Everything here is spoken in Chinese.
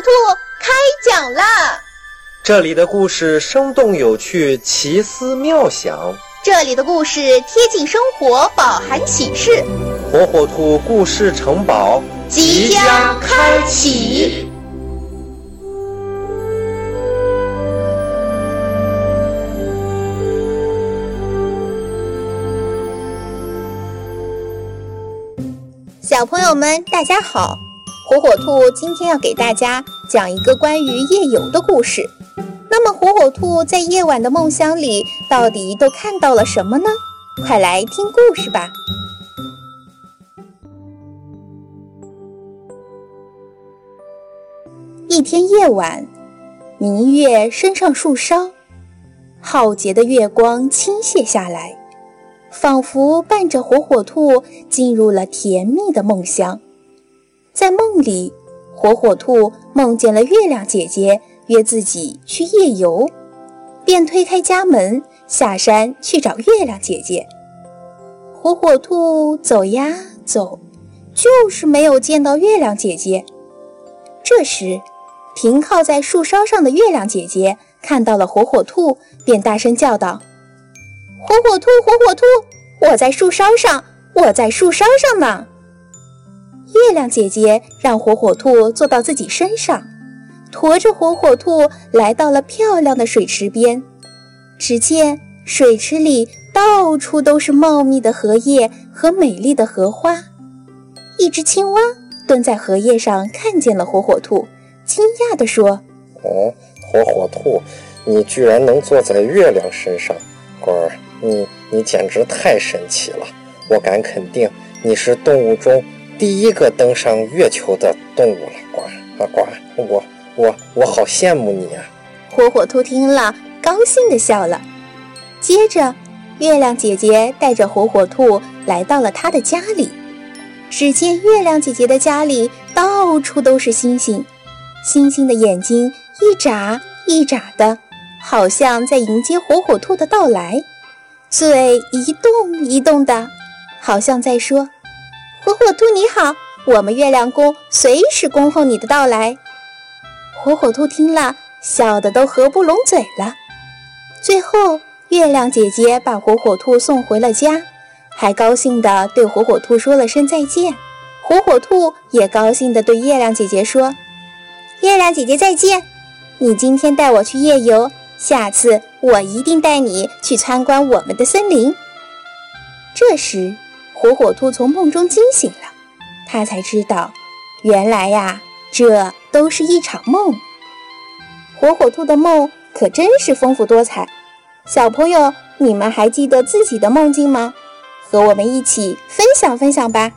兔开讲啦。这里的故事生动有趣，奇思妙想。这里的故事贴近生活，饱含启示。火火兔故事城堡即将开启。小朋友们，大家好！火火兔今天要给大家讲一个关于夜游的故事。那么，火火兔在夜晚的梦乡里到底都看到了什么呢？快来听故事吧！一天夜晚，明月升上树梢，浩劫的月光倾泻下来。仿佛伴着火火兔进入了甜蜜的梦乡，在梦里，火火兔梦见了月亮姐姐约自己去夜游，便推开家门下山去找月亮姐姐。火火兔走呀走，就是没有见到月亮姐姐。这时，停靠在树梢上的月亮姐姐看到了火火兔，便大声叫道。火火兔，火火兔，我在树梢上，我在树梢上呢。月亮姐姐让火火兔坐到自己身上，驮着火火兔来到了漂亮的水池边。只见水池里到处都是茂密的荷叶和美丽的荷花。一只青蛙蹲在荷叶上，看见了火火兔，惊讶地说：“哦，火火兔，你居然能坐在月亮身上，乖儿。”你你简直太神奇了！我敢肯定，你是动物中第一个登上月球的动物了，呱啊呱！我我我好羡慕你啊！火火兔听了，高兴地笑了。接着，月亮姐姐带着火火兔来到了她的家里。只见月亮姐姐的家里到处都是星星，星星的眼睛一眨一眨的，好像在迎接火火兔的到来。嘴一动一动的，好像在说：“火兔你好，我们月亮宫随时恭候你的到来。”火火兔听了，笑得都合不拢嘴了。最后，月亮姐姐把火火兔送回了家，还高兴地对火火兔说了声再见。火火兔也高兴地对月亮姐姐说：“月亮姐姐再见，你今天带我去夜游。”下次我一定带你去参观我们的森林。这时，火火兔从梦中惊醒了，他才知道，原来呀，这都是一场梦。火火兔的梦可真是丰富多彩。小朋友，你们还记得自己的梦境吗？和我们一起分享分享吧。